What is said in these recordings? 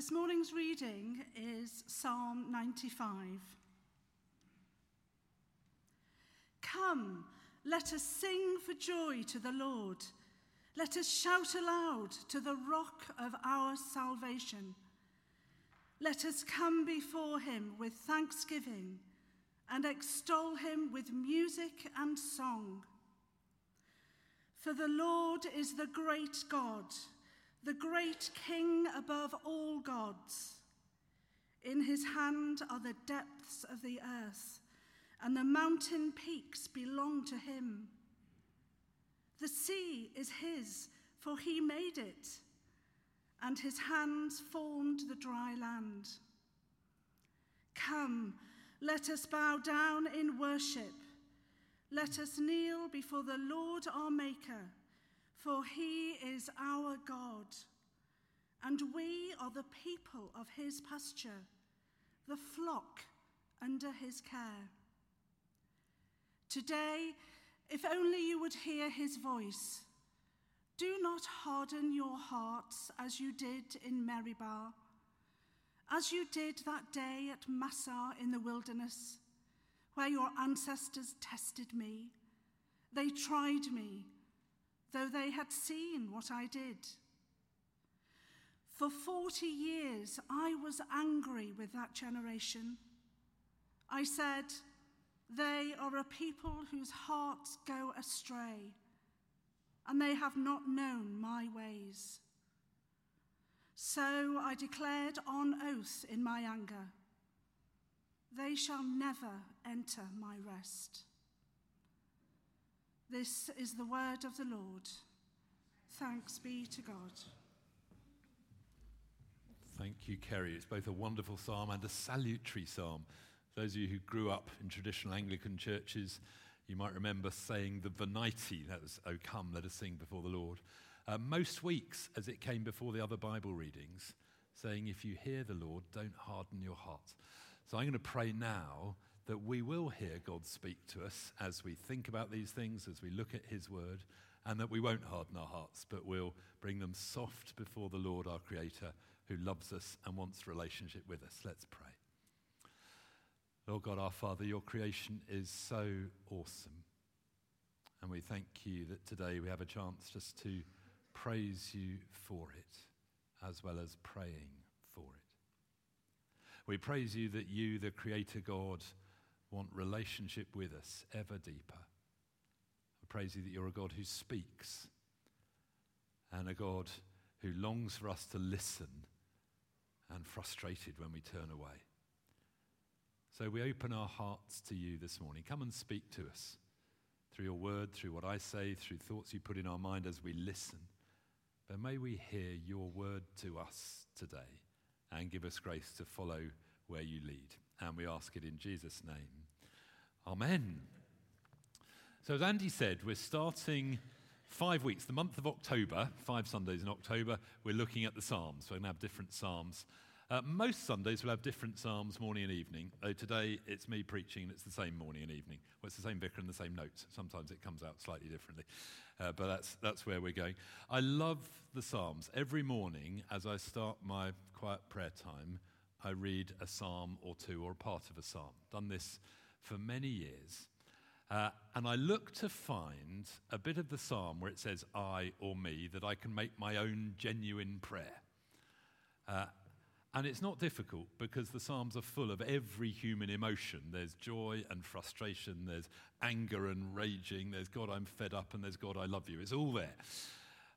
this morning's reading is Psalm 95. Come, let us sing for joy to the Lord. Let us shout aloud to the rock of our salvation. Let us come before him with thanksgiving and extol him with music and song. For the Lord is the great God, the great King above all gods. In his hand are the depths of the earth, and the mountain peaks belong to him. The sea is his, for he made it, and his hands formed the dry land. Come, let us bow down in worship. Let us kneel before the Lord our Maker, for he is our God, and we are the people of his pasture, the flock under his care. Today, if only you would hear his voice. Do not harden your hearts as you did in Meribah, as you did that day at Massah in the wilderness, where your ancestors tested me. They tried me, though they had seen what I did. For 40 years I was angry with that generation. I said, they are a people whose hearts go astray, and they have not known my ways. So I declared on oath in my anger, they shall never enter my rest. This is the word of the Lord. Thanks be to God. Thank you, Kerry. It's both a wonderful psalm and a salutary psalm. Those of you who grew up in traditional Anglican churches, you might remember saying the Venite, that was, Oh, come, let us sing before the Lord. Uh, most weeks, as it came before the other Bible readings, saying, If you hear the Lord, don't harden your heart. So I'm going to pray now that we will hear God speak to us as we think about these things, as we look at His word, and that we won't harden our hearts, but we'll bring them soft before the Lord, our Creator, who loves us and wants relationship with us. Let's pray. Lord God, our Father, your creation is so awesome. And we thank you that today we have a chance just to praise you for it, as well as praying for it. We praise you that you, the Creator God, want relationship with us ever deeper. I praise you that you're a God who speaks and a God who longs for us to listen and frustrated when we turn away. So we open our hearts to you this morning. Come and speak to us through your word, through what I say, through thoughts you put in our mind as we listen. But may we hear your word to us today and give us grace to follow where you lead. And we ask it in Jesus' name. Amen. So, as Andy said, we're starting five weeks, the month of October, five Sundays in October. We're looking at the Psalms. We're going to have different Psalms uh, most Sundays we'll have different psalms morning and evening, though today it's me preaching and it's the same morning and evening. Well, it's the same vicar and the same notes. Sometimes it comes out slightly differently, uh, but that's, that's where we're going. I love the psalms. Every morning as I start my quiet prayer time, I read a psalm or two or a part of a psalm. Done this for many years. Uh, and I look to find a bit of the psalm where it says I or me that I can make my own genuine prayer. Uh, and it's not difficult because the Psalms are full of every human emotion. There's joy and frustration, there's anger and raging, there's God, I'm fed up, and there's God, I love you. It's all there.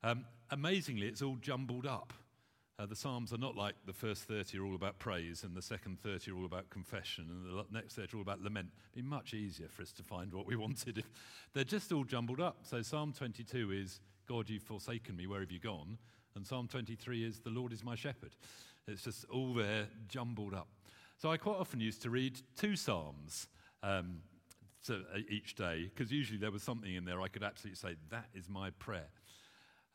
Um, amazingly, it's all jumbled up. Uh, the Psalms are not like the first 30 are all about praise and the second 30 are all about confession and the next 30 are all about lament. It'd be much easier for us to find what we wanted if they're just all jumbled up. So Psalm 22 is, God, you've forsaken me, where have you gone? And Psalm 23 is, the Lord is my shepherd. It's just all there jumbled up. So I quite often used to read two Psalms um, uh, each day, because usually there was something in there I could absolutely say, that is my prayer.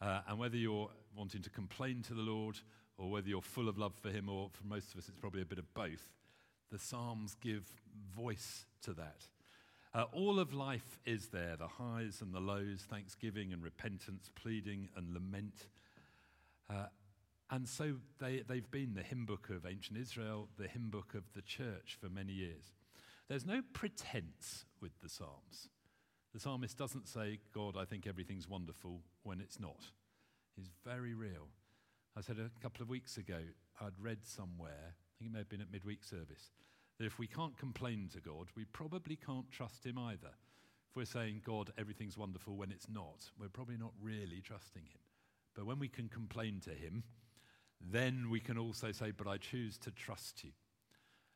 Uh, and whether you're wanting to complain to the Lord or whether you're full of love for Him, or for most of us, it's probably a bit of both, the Psalms give voice to that. Uh, all of life is there the highs and the lows, thanksgiving and repentance, pleading and lament. Uh, And so they, they've been the hymn book of ancient Israel, the hymn book of the church for many years. There's no pretense with the Psalms. The psalmist doesn't say, God, I think everything's wonderful, when it's not. He's very real. I said a couple of weeks ago, I'd read somewhere, I think it may have been at midweek service, that if we can't complain to God, we probably can't trust Him either. If we're saying, God, everything's wonderful when it's not, we're probably not really trusting Him. But when we can complain to Him, then we can also say, But I choose to trust you.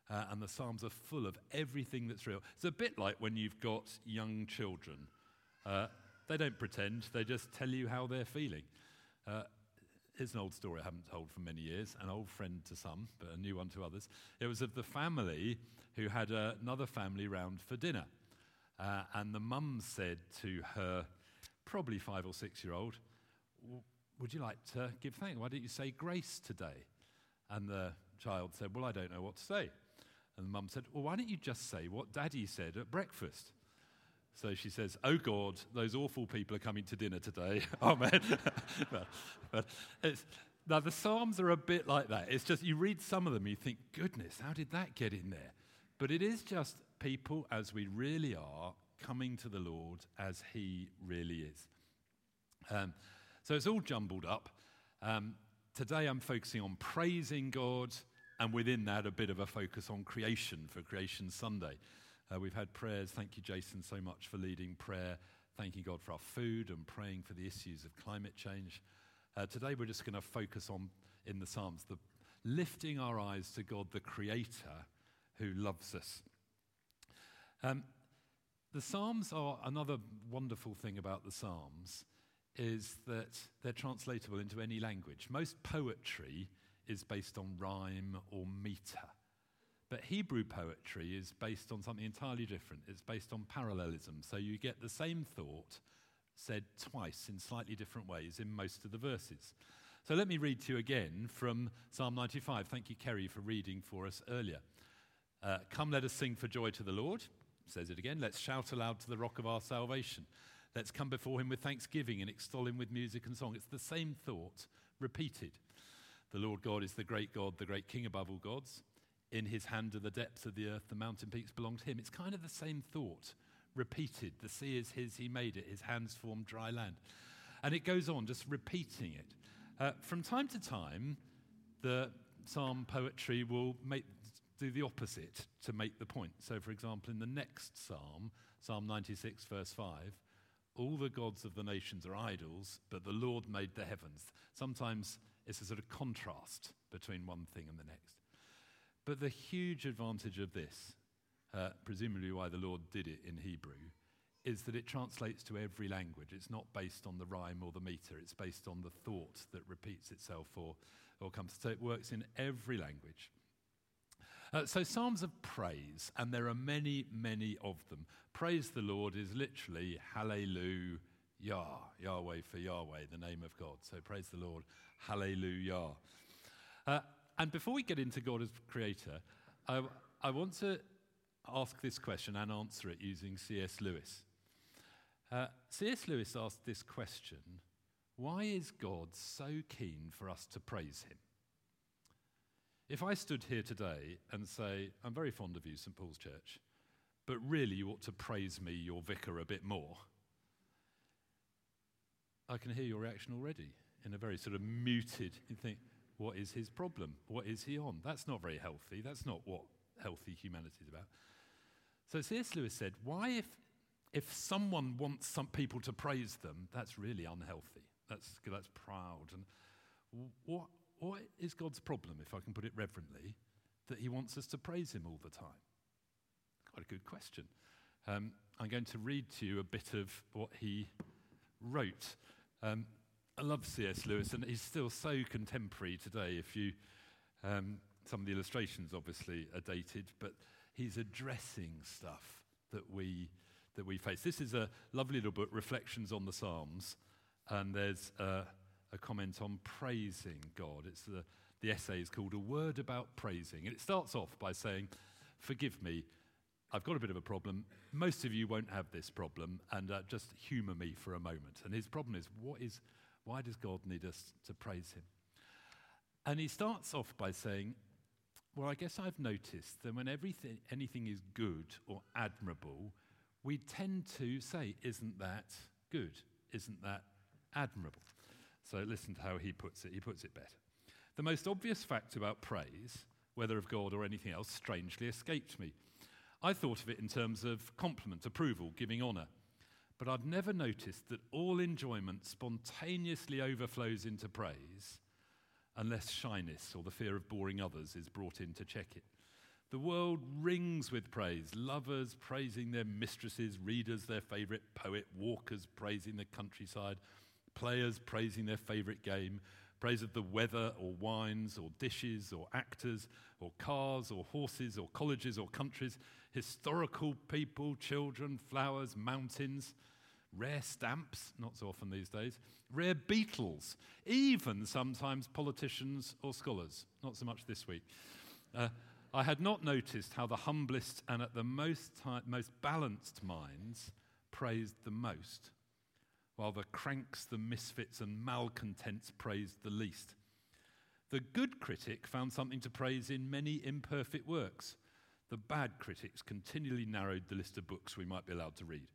Uh, and the Psalms are full of everything that's real. It's a bit like when you've got young children. Uh, they don't pretend, they just tell you how they're feeling. Uh, here's an old story I haven't told for many years, an old friend to some, but a new one to others. It was of the family who had uh, another family round for dinner. Uh, and the mum said to her, probably five or six year old, Would you like to give thanks? Why don't you say grace today? And the child said, Well, I don't know what to say. And the mum said, Well, why don't you just say what daddy said at breakfast? So she says, Oh God, those awful people are coming to dinner today. Amen. but now, the Psalms are a bit like that. It's just you read some of them, you think, Goodness, how did that get in there? But it is just people as we really are coming to the Lord as He really is. Um, so it's all jumbled up. Um, today I'm focusing on praising God and within that, a bit of a focus on creation for Creation Sunday. Uh, we've had prayers. Thank you, Jason, so much for leading prayer. Thanking God for our food and praying for the issues of climate change. Uh, today, we're just going to focus on, in the Psalms, the lifting our eyes to God, the Creator, who loves us. Um, the Psalms are another wonderful thing about the Psalms is that they're translatable into any language. Most poetry is based on rhyme or meter. But Hebrew poetry is based on something entirely different. It's based on parallelism. So you get the same thought said twice in slightly different ways in most of the verses. So let me read to you again from Psalm 95. Thank you, Kerry, for reading for us earlier. Uh, Come, let us sing for joy to the Lord. Says it again. Let's shout aloud to the rock of our salvation. Let's come before him with thanksgiving and extol him with music and song. It's the same thought repeated. The Lord God is the great God, the great King above all gods. In his hand are the depths of the earth, the mountain peaks belong to him. It's kind of the same thought repeated. The sea is his, he made it, his hands formed dry land. And it goes on, just repeating it. Uh, from time to time, the psalm poetry will make, do the opposite to make the point. So, for example, in the next psalm, Psalm 96, verse 5, all the gods of the nations are idols, but the Lord made the heavens. Sometimes it's a sort of contrast between one thing and the next. But the huge advantage of this, uh, presumably why the Lord did it in Hebrew, is that it translates to every language. It's not based on the rhyme or the meter, it's based on the thought that repeats itself or, or comes. So it works in every language. Uh, so, Psalms of praise, and there are many, many of them. Praise the Lord is literally hallelujah, Yahweh for Yahweh, the name of God. So, praise the Lord, Hallelujah. Uh, and before we get into God as creator, I, I want to ask this question and answer it using C.S. Lewis. Uh, C.S. Lewis asked this question Why is God so keen for us to praise him? If I stood here today and say, I'm very fond of you, St. Paul's Church, but really you ought to praise me, your vicar, a bit more, I can hear your reaction already in a very sort of muted, you think, what is his problem? What is he on? That's not very healthy. That's not what healthy humanity is about. So C.S. Lewis said, why if, if someone wants some people to praise them, that's really unhealthy. That's, that's proud. And what, what is God's problem, if I can put it reverently, that he wants us to praise him all the time? Quite a good question. Um, I'm going to read to you a bit of what he wrote. Um, I love C.S. Lewis, and he's still so contemporary today. If you, um, some of the illustrations obviously are dated, but he's addressing stuff that we that we face. This is a lovely little book, Reflections on the Psalms, and there's a, a comment on praising God. It's the the essay is called A Word About Praising, and it starts off by saying, "Forgive me." I've got a bit of a problem. Most of you won't have this problem, and uh, just humour me for a moment. And his problem is, what is, why does God need us to praise him? And he starts off by saying, Well, I guess I've noticed that when everything, anything is good or admirable, we tend to say, Isn't that good? Isn't that admirable? So listen to how he puts it. He puts it better. The most obvious fact about praise, whether of God or anything else, strangely escaped me. I thought of it in terms of compliment, approval, giving honour. But I've never noticed that all enjoyment spontaneously overflows into praise unless shyness or the fear of boring others is brought in to check it. The world rings with praise. Lovers praising their mistresses, readers their favourite poet, walkers praising the countryside, players praising their favourite game, praise of the weather or wines or dishes or actors or cars or horses or colleges or countries, historical people, children, flowers, mountains rare stamps, not so often these days, rare beetles, even sometimes politicians or scholars, not so much this week. Uh, I had not noticed how the humblest and at the most, most balanced minds praised the most, while the cranks, the misfits, and malcontents praised the least. The good critic found something to praise in many imperfect works. The bad critics continually narrowed the list of books we might be allowed to read.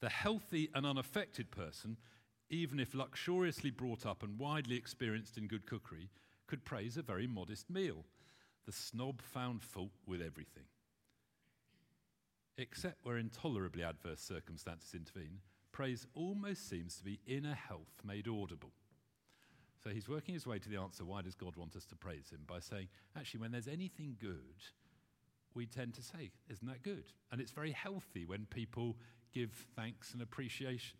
The healthy and unaffected person, even if luxuriously brought up and widely experienced in good cookery, could praise a very modest meal. The snob found fault with everything. Except where intolerably adverse circumstances intervene, praise almost seems to be inner health made audible. So he's working his way to the answer why does God want us to praise him? By saying, actually, when there's anything good, we tend to say, Isn't that good? And it's very healthy when people give thanks and appreciation.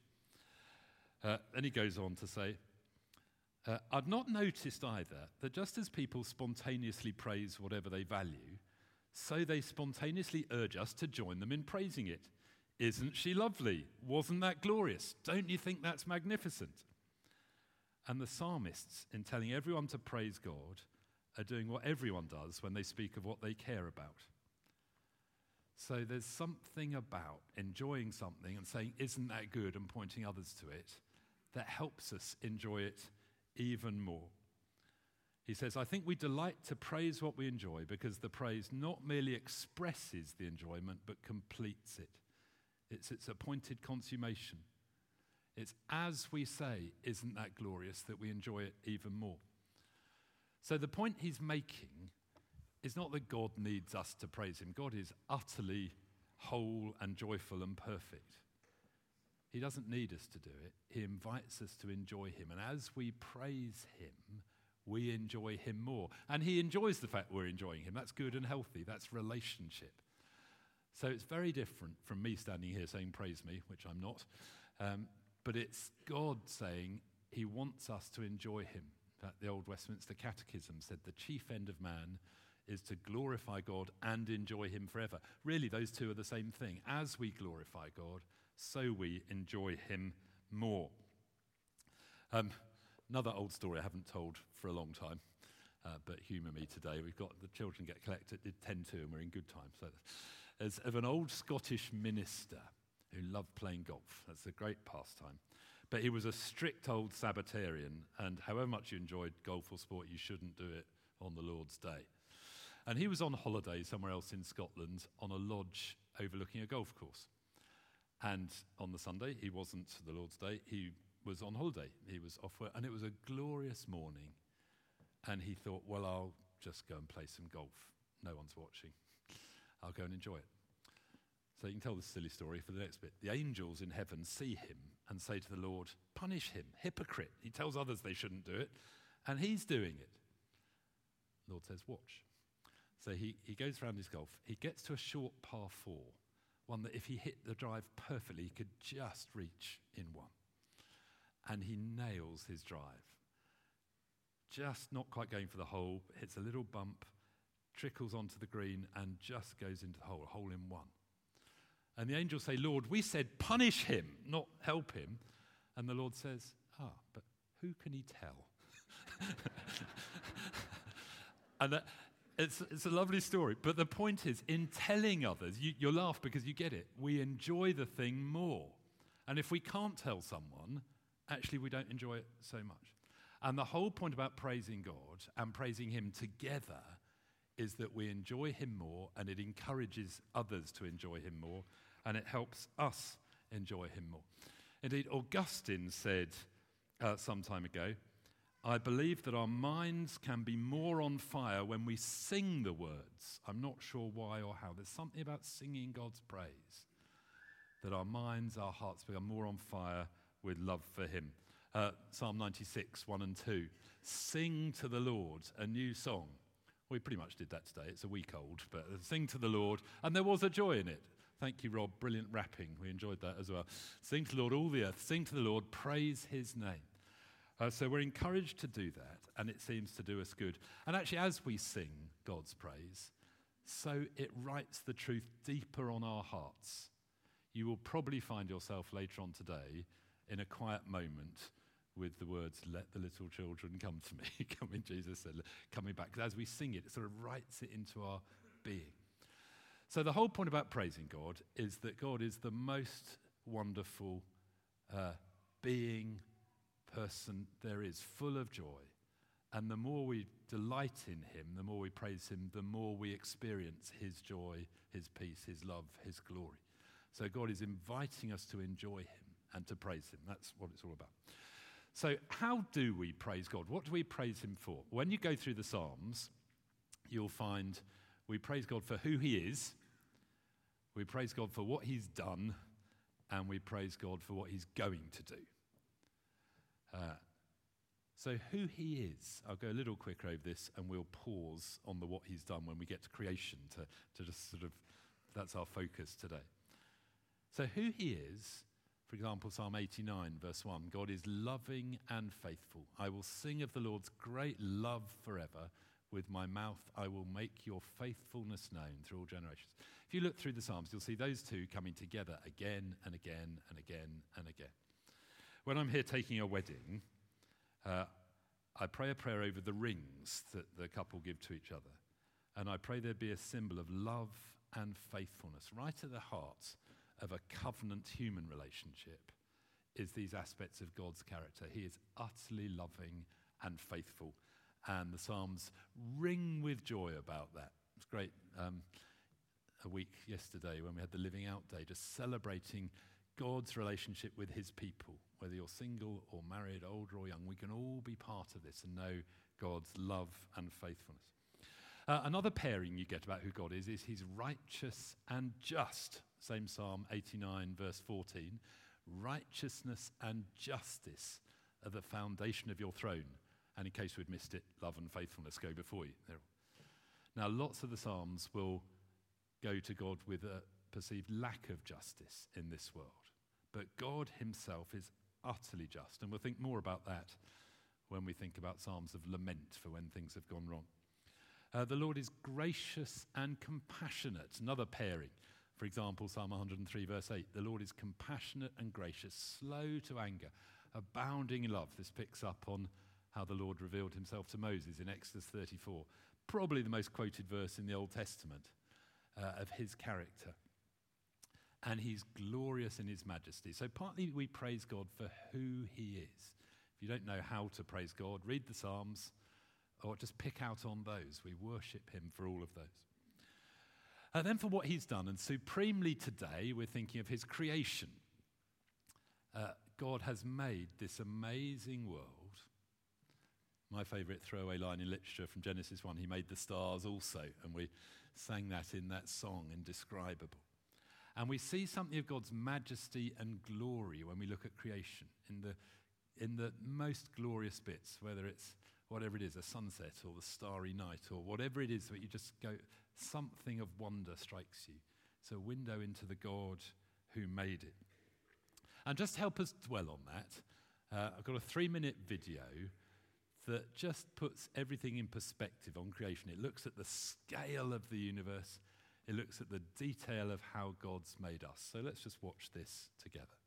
Uh, and he goes on to say, uh, I've not noticed either that just as people spontaneously praise whatever they value, so they spontaneously urge us to join them in praising it. Isn't she lovely? Wasn't that glorious? Don't you think that's magnificent? And the psalmists, in telling everyone to praise God, are doing what everyone does when they speak of what they care about. So there's something about enjoying something and saying, Isn't that good? and pointing others to it that helps us enjoy it even more. He says, I think we delight to praise what we enjoy because the praise not merely expresses the enjoyment but completes it. It's its appointed consummation. It's as we say, Isn't that glorious? that we enjoy it even more. So the point he's making is not that God needs us to praise him. God is utterly whole and joyful and perfect. He doesn't need us to do it. He invites us to enjoy him. And as we praise him, we enjoy him more. And he enjoys the fact we're enjoying him. That's good and healthy. That's relationship. So it's very different from me standing here saying, Praise me, which I'm not. Um, but it's God saying he wants us to enjoy him. That the old Westminster Catechism said the chief end of man is to glorify God and enjoy Him forever. Really, those two are the same thing. As we glorify God, so we enjoy Him more. Um, another old story I haven't told for a long time, uh, but humour me today. We've got the children get collected at 10 to, and we're in good time. So, as of an old Scottish minister who loved playing golf. That's a great pastime. But he was a strict old Sabbatarian, and however much you enjoyed golf or sport, you shouldn't do it on the Lord's day. And he was on holiday somewhere else in Scotland on a lodge overlooking a golf course. And on the Sunday, he wasn't the Lord's Day, he was on holiday. He was off work, and it was a glorious morning. And he thought, well, I'll just go and play some golf. No one's watching. I'll go and enjoy it. So you can tell this silly story for the next bit. The angels in heaven see him and say to the Lord, Punish him, hypocrite. He tells others they shouldn't do it, and he's doing it. The Lord says, Watch. So he, he goes around his golf. He gets to a short par four, one that if he hit the drive perfectly, he could just reach in one. And he nails his drive. Just not quite going for the hole, hits a little bump, trickles onto the green, and just goes into the hole, a hole in one. And the angels say, Lord, we said punish him, not help him. And the Lord says, Ah, but who can he tell? and that, it's, it's a lovely story. But the point is, in telling others, you, you'll laugh because you get it. We enjoy the thing more. And if we can't tell someone, actually, we don't enjoy it so much. And the whole point about praising God and praising Him together is that we enjoy Him more and it encourages others to enjoy Him more and it helps us enjoy Him more. Indeed, Augustine said uh, some time ago, I believe that our minds can be more on fire when we sing the words. I'm not sure why or how. There's something about singing God's praise that our minds, our hearts become more on fire with love for Him. Uh, Psalm 96, 1 and 2. Sing to the Lord a new song. We pretty much did that today. It's a week old, but sing to the Lord. And there was a joy in it. Thank you, Rob. Brilliant rapping. We enjoyed that as well. Sing to the Lord, all the earth. Sing to the Lord. Praise his name. Uh, so we're encouraged to do that, and it seems to do us good. And actually, as we sing God's praise, so it writes the truth deeper on our hearts. You will probably find yourself later on today in a quiet moment with the words, Let the little children come to me. come in, Jesus said, coming back. Because as we sing it, it sort of writes it into our being. So the whole point about praising God is that God is the most wonderful uh, being, person there is, full of joy. And the more we delight in Him, the more we praise Him, the more we experience His joy, His peace, His love, His glory. So God is inviting us to enjoy Him and to praise Him. That's what it's all about. So, how do we praise God? What do we praise Him for? When you go through the Psalms, you'll find we praise God for who He is, we praise God for what He's done, and we praise God for what He's going to do. Uh, so, who He is, I'll go a little quicker over this, and we'll pause on the what He's done when we get to creation to, to just sort of, that's our focus today. So, who He is for example, Psalm 89, verse 1 God is loving and faithful. I will sing of the Lord's great love forever. With my mouth, I will make your faithfulness known through all generations. If you look through the Psalms, you'll see those two coming together again and again and again and again. When I'm here taking a wedding, uh, I pray a prayer over the rings that the couple give to each other. And I pray there be a symbol of love and faithfulness right at the heart of a covenant human relationship is these aspects of God's character. He is utterly loving and faithful. And the Psalms ring with joy about that. It's great. Um, a week yesterday when we had the Living Out Day, just celebrating God's relationship with his people. Whether you're single or married, old or young, we can all be part of this and know God's love and faithfulness. Uh, another pairing you get about who God is is he's righteous and just. Same Psalm 89, verse 14. Righteousness and justice are the foundation of your throne. And in case we'd missed it, love and faithfulness go before you. Now, lots of the Psalms will go to God with a perceived lack of justice in this world. But God Himself is utterly just. And we'll think more about that when we think about Psalms of lament for when things have gone wrong. Uh, the Lord is gracious and compassionate. Another pairing. For example, Psalm 103, verse 8 the Lord is compassionate and gracious, slow to anger, abounding in love. This picks up on how the Lord revealed himself to Moses in Exodus 34. Probably the most quoted verse in the Old Testament uh, of his character. And he's glorious in his majesty. So, partly we praise God for who he is. If you don't know how to praise God, read the Psalms or just pick out on those. We worship him for all of those. And then for what he's done, and supremely today, we're thinking of his creation. Uh, God has made this amazing world. My favourite throwaway line in literature from Genesis 1 He made the stars also, and we sang that in that song, Indescribable. And we see something of God's majesty and glory when we look at creation in the, in the most glorious bits, whether it's whatever it is, a sunset or the starry night or whatever it is that you just go, something of wonder strikes you. It's a window into the God who made it. And just help us dwell on that, uh, I've got a three minute video that just puts everything in perspective on creation. It looks at the scale of the universe, it looks at the detail of how God's made us. So let's just watch this together.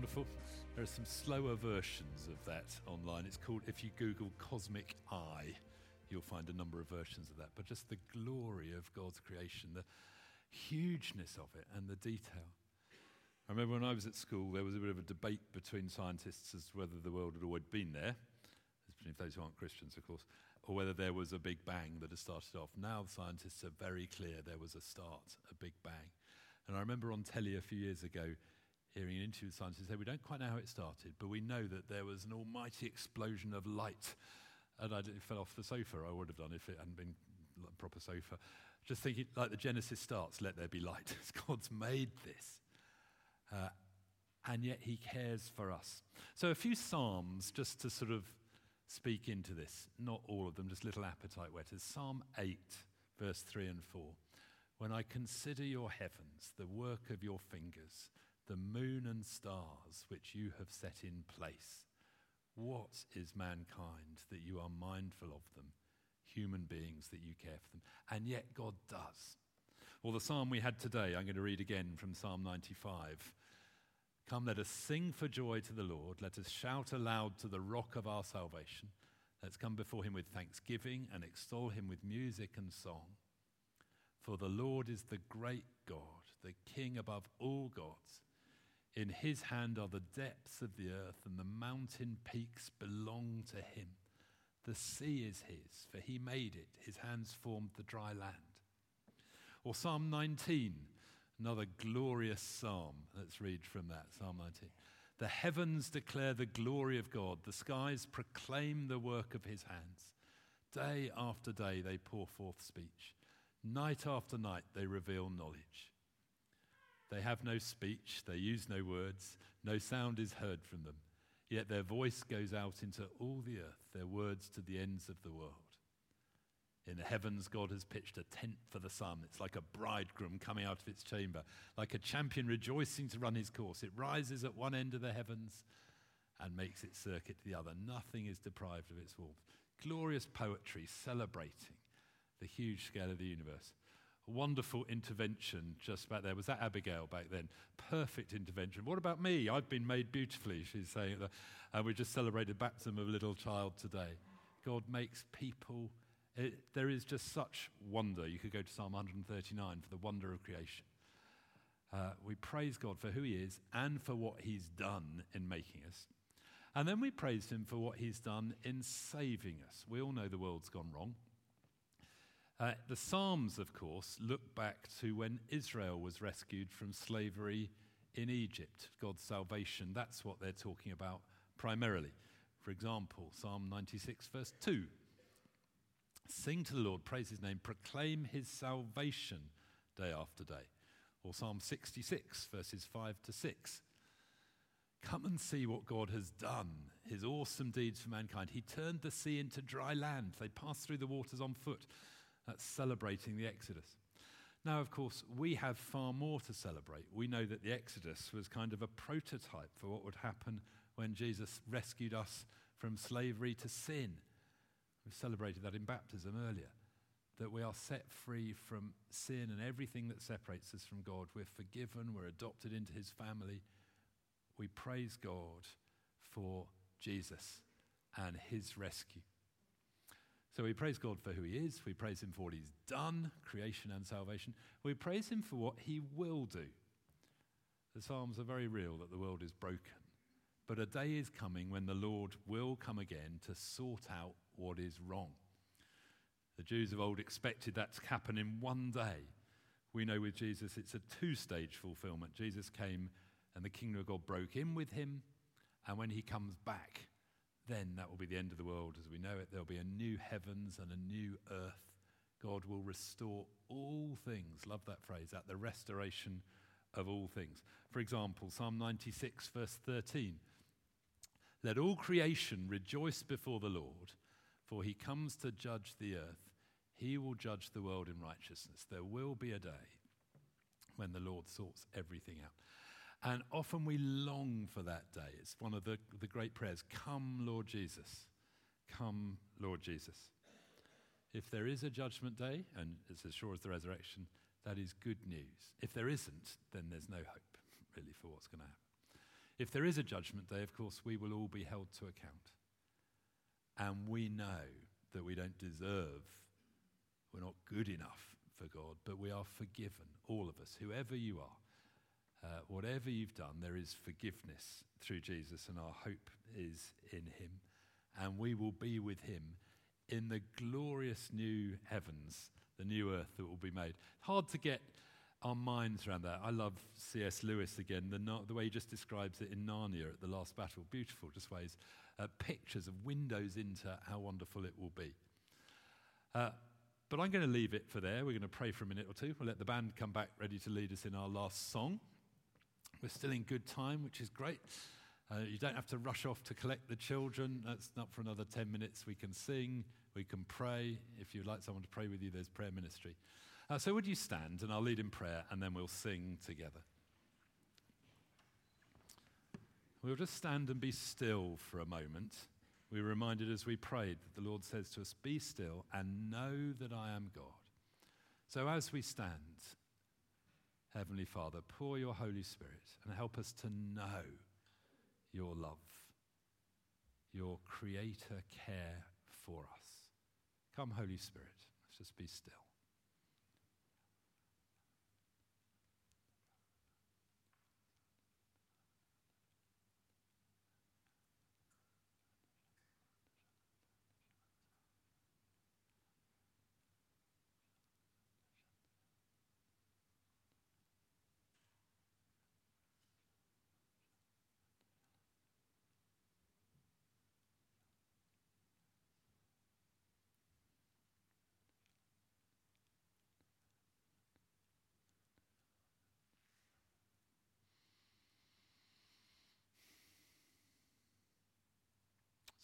Wonderful? There are some slower versions of that online. It's called, if you Google Cosmic Eye, you'll find a number of versions of that. But just the glory of God's creation, the hugeness of it, and the detail. I remember when I was at school, there was a bit of a debate between scientists as to whether the world had always been there, especially those who aren't Christians, of course, or whether there was a big bang that had started off. Now scientists are very clear there was a start, a big bang. And I remember on telly a few years ago hearing an interview with scientists say, We don't quite know how it started, but we know that there was an almighty explosion of light. And I fell off the sofa, I would have done if it hadn't been a proper sofa. Just thinking, like the Genesis starts, let there be light. God's made this. Uh, and yet he cares for us. So, a few Psalms just to sort of speak into this. Not all of them, just little appetite whetters. Psalm 8, verse 3 and 4. When I consider your heavens, the work of your fingers, the moon and stars which you have set in place. What is mankind that you are mindful of them, human beings that you care for them? And yet God does. Well, the psalm we had today, I'm going to read again from Psalm 95. Come, let us sing for joy to the Lord. Let us shout aloud to the rock of our salvation. Let's come before him with thanksgiving and extol him with music and song. For the Lord is the great God, the King above all gods. In his hand are the depths of the earth, and the mountain peaks belong to him. The sea is his, for he made it. His hands formed the dry land. Or Psalm 19, another glorious psalm. Let's read from that Psalm 19. The heavens declare the glory of God, the skies proclaim the work of his hands. Day after day they pour forth speech, night after night they reveal knowledge. They have no speech, they use no words, no sound is heard from them. Yet their voice goes out into all the earth, their words to the ends of the world. In the heavens, God has pitched a tent for the sun. It's like a bridegroom coming out of its chamber, like a champion rejoicing to run his course. It rises at one end of the heavens and makes its circuit to the other. Nothing is deprived of its warmth. Glorious poetry celebrating the huge scale of the universe wonderful intervention just back there. Was that Abigail back then? Perfect intervention. What about me? I've been made beautifully, she's saying. And we just celebrated baptism of a little child today. God makes people, it, there is just such wonder. You could go to Psalm 139 for the wonder of creation. Uh, we praise God for who He is and for what He's done in making us. And then we praise Him for what He's done in saving us. We all know the world's gone wrong. Uh, the Psalms, of course, look back to when Israel was rescued from slavery in Egypt, God's salvation. That's what they're talking about primarily. For example, Psalm 96, verse 2. Sing to the Lord, praise his name, proclaim his salvation day after day. Or Psalm 66, verses 5 to 6. Come and see what God has done, his awesome deeds for mankind. He turned the sea into dry land, they passed through the waters on foot. That's celebrating the Exodus. Now, of course, we have far more to celebrate. We know that the Exodus was kind of a prototype for what would happen when Jesus rescued us from slavery to sin. We celebrated that in baptism earlier. That we are set free from sin and everything that separates us from God. We're forgiven, we're adopted into his family. We praise God for Jesus and his rescue. So we praise God for who He is. We praise Him for what He's done, creation and salvation. We praise Him for what He will do. The Psalms are very real that the world is broken. But a day is coming when the Lord will come again to sort out what is wrong. The Jews of old expected that to happen in one day. We know with Jesus it's a two stage fulfillment. Jesus came and the kingdom of God broke in with him, and when he comes back, then that will be the end of the world as we know it. There'll be a new heavens and a new earth. God will restore all things. Love that phrase, at the restoration of all things. For example, Psalm 96, verse 13. Let all creation rejoice before the Lord, for he comes to judge the earth. He will judge the world in righteousness. There will be a day when the Lord sorts everything out. And often we long for that day. It's one of the, the great prayers Come, Lord Jesus. Come, Lord Jesus. If there is a judgment day, and it's as sure as the resurrection, that is good news. If there isn't, then there's no hope, really, for what's going to happen. If there is a judgment day, of course, we will all be held to account. And we know that we don't deserve, we're not good enough for God, but we are forgiven, all of us, whoever you are. Uh, whatever you've done, there is forgiveness through Jesus, and our hope is in him. And we will be with him in the glorious new heavens, the new earth that will be made. Hard to get our minds around that. I love C.S. Lewis again, the, the way he just describes it in Narnia at the last battle. Beautiful, just ways, uh, pictures of windows into how wonderful it will be. Uh, but I'm going to leave it for there. We're going to pray for a minute or two. We'll let the band come back ready to lead us in our last song. We're still in good time, which is great. Uh, you don't have to rush off to collect the children. That's not for another 10 minutes. We can sing, we can pray. If you'd like someone to pray with you, there's prayer ministry. Uh, so, would you stand and I'll lead in prayer and then we'll sing together. We'll just stand and be still for a moment. We were reminded as we prayed that the Lord says to us, Be still and know that I am God. So, as we stand, Heavenly Father, pour your Holy Spirit and help us to know your love, your creator care for us. Come, Holy Spirit, let's just be still.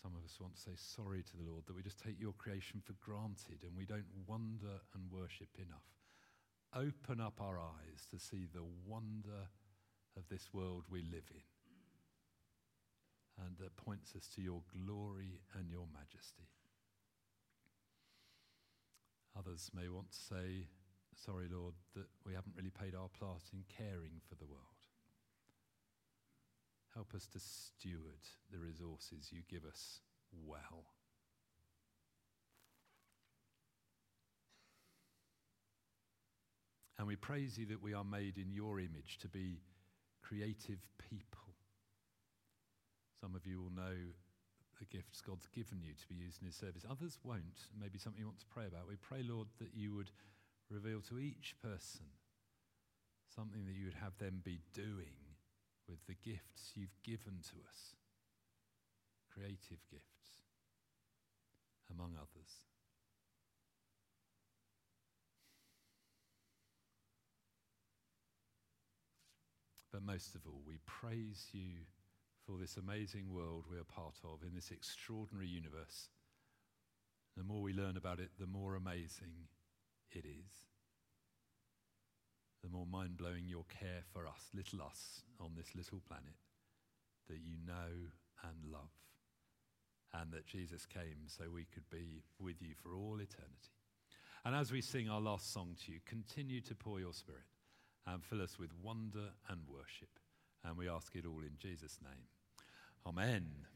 Some of us want to say sorry to the Lord that we just take your creation for granted and we don't wonder and worship enough. Open up our eyes to see the wonder of this world we live in and that points us to your glory and your majesty. Others may want to say, Sorry, Lord, that we haven't really paid our part in caring for the world. Help us to steward the resources you give us well. And we praise you that we are made in your image to be creative people. Some of you will know the gifts God's given you to be used in his service. Others won't. Maybe something you want to pray about. We pray, Lord, that you would reveal to each person something that you would have them be doing with the gifts you've given to us, creative gifts, among others. But most of all, we praise you for this amazing world we are part of in this extraordinary universe. The more we learn about it, the more amazing it is the more mind blowing your care for us, little us on this little planet, that you know and love, and that Jesus came so we could be with you for all eternity. And as we sing our last song to you, continue to pour your spirit and fill us with wonder and worship. And we ask it all in Jesus' name. Amen.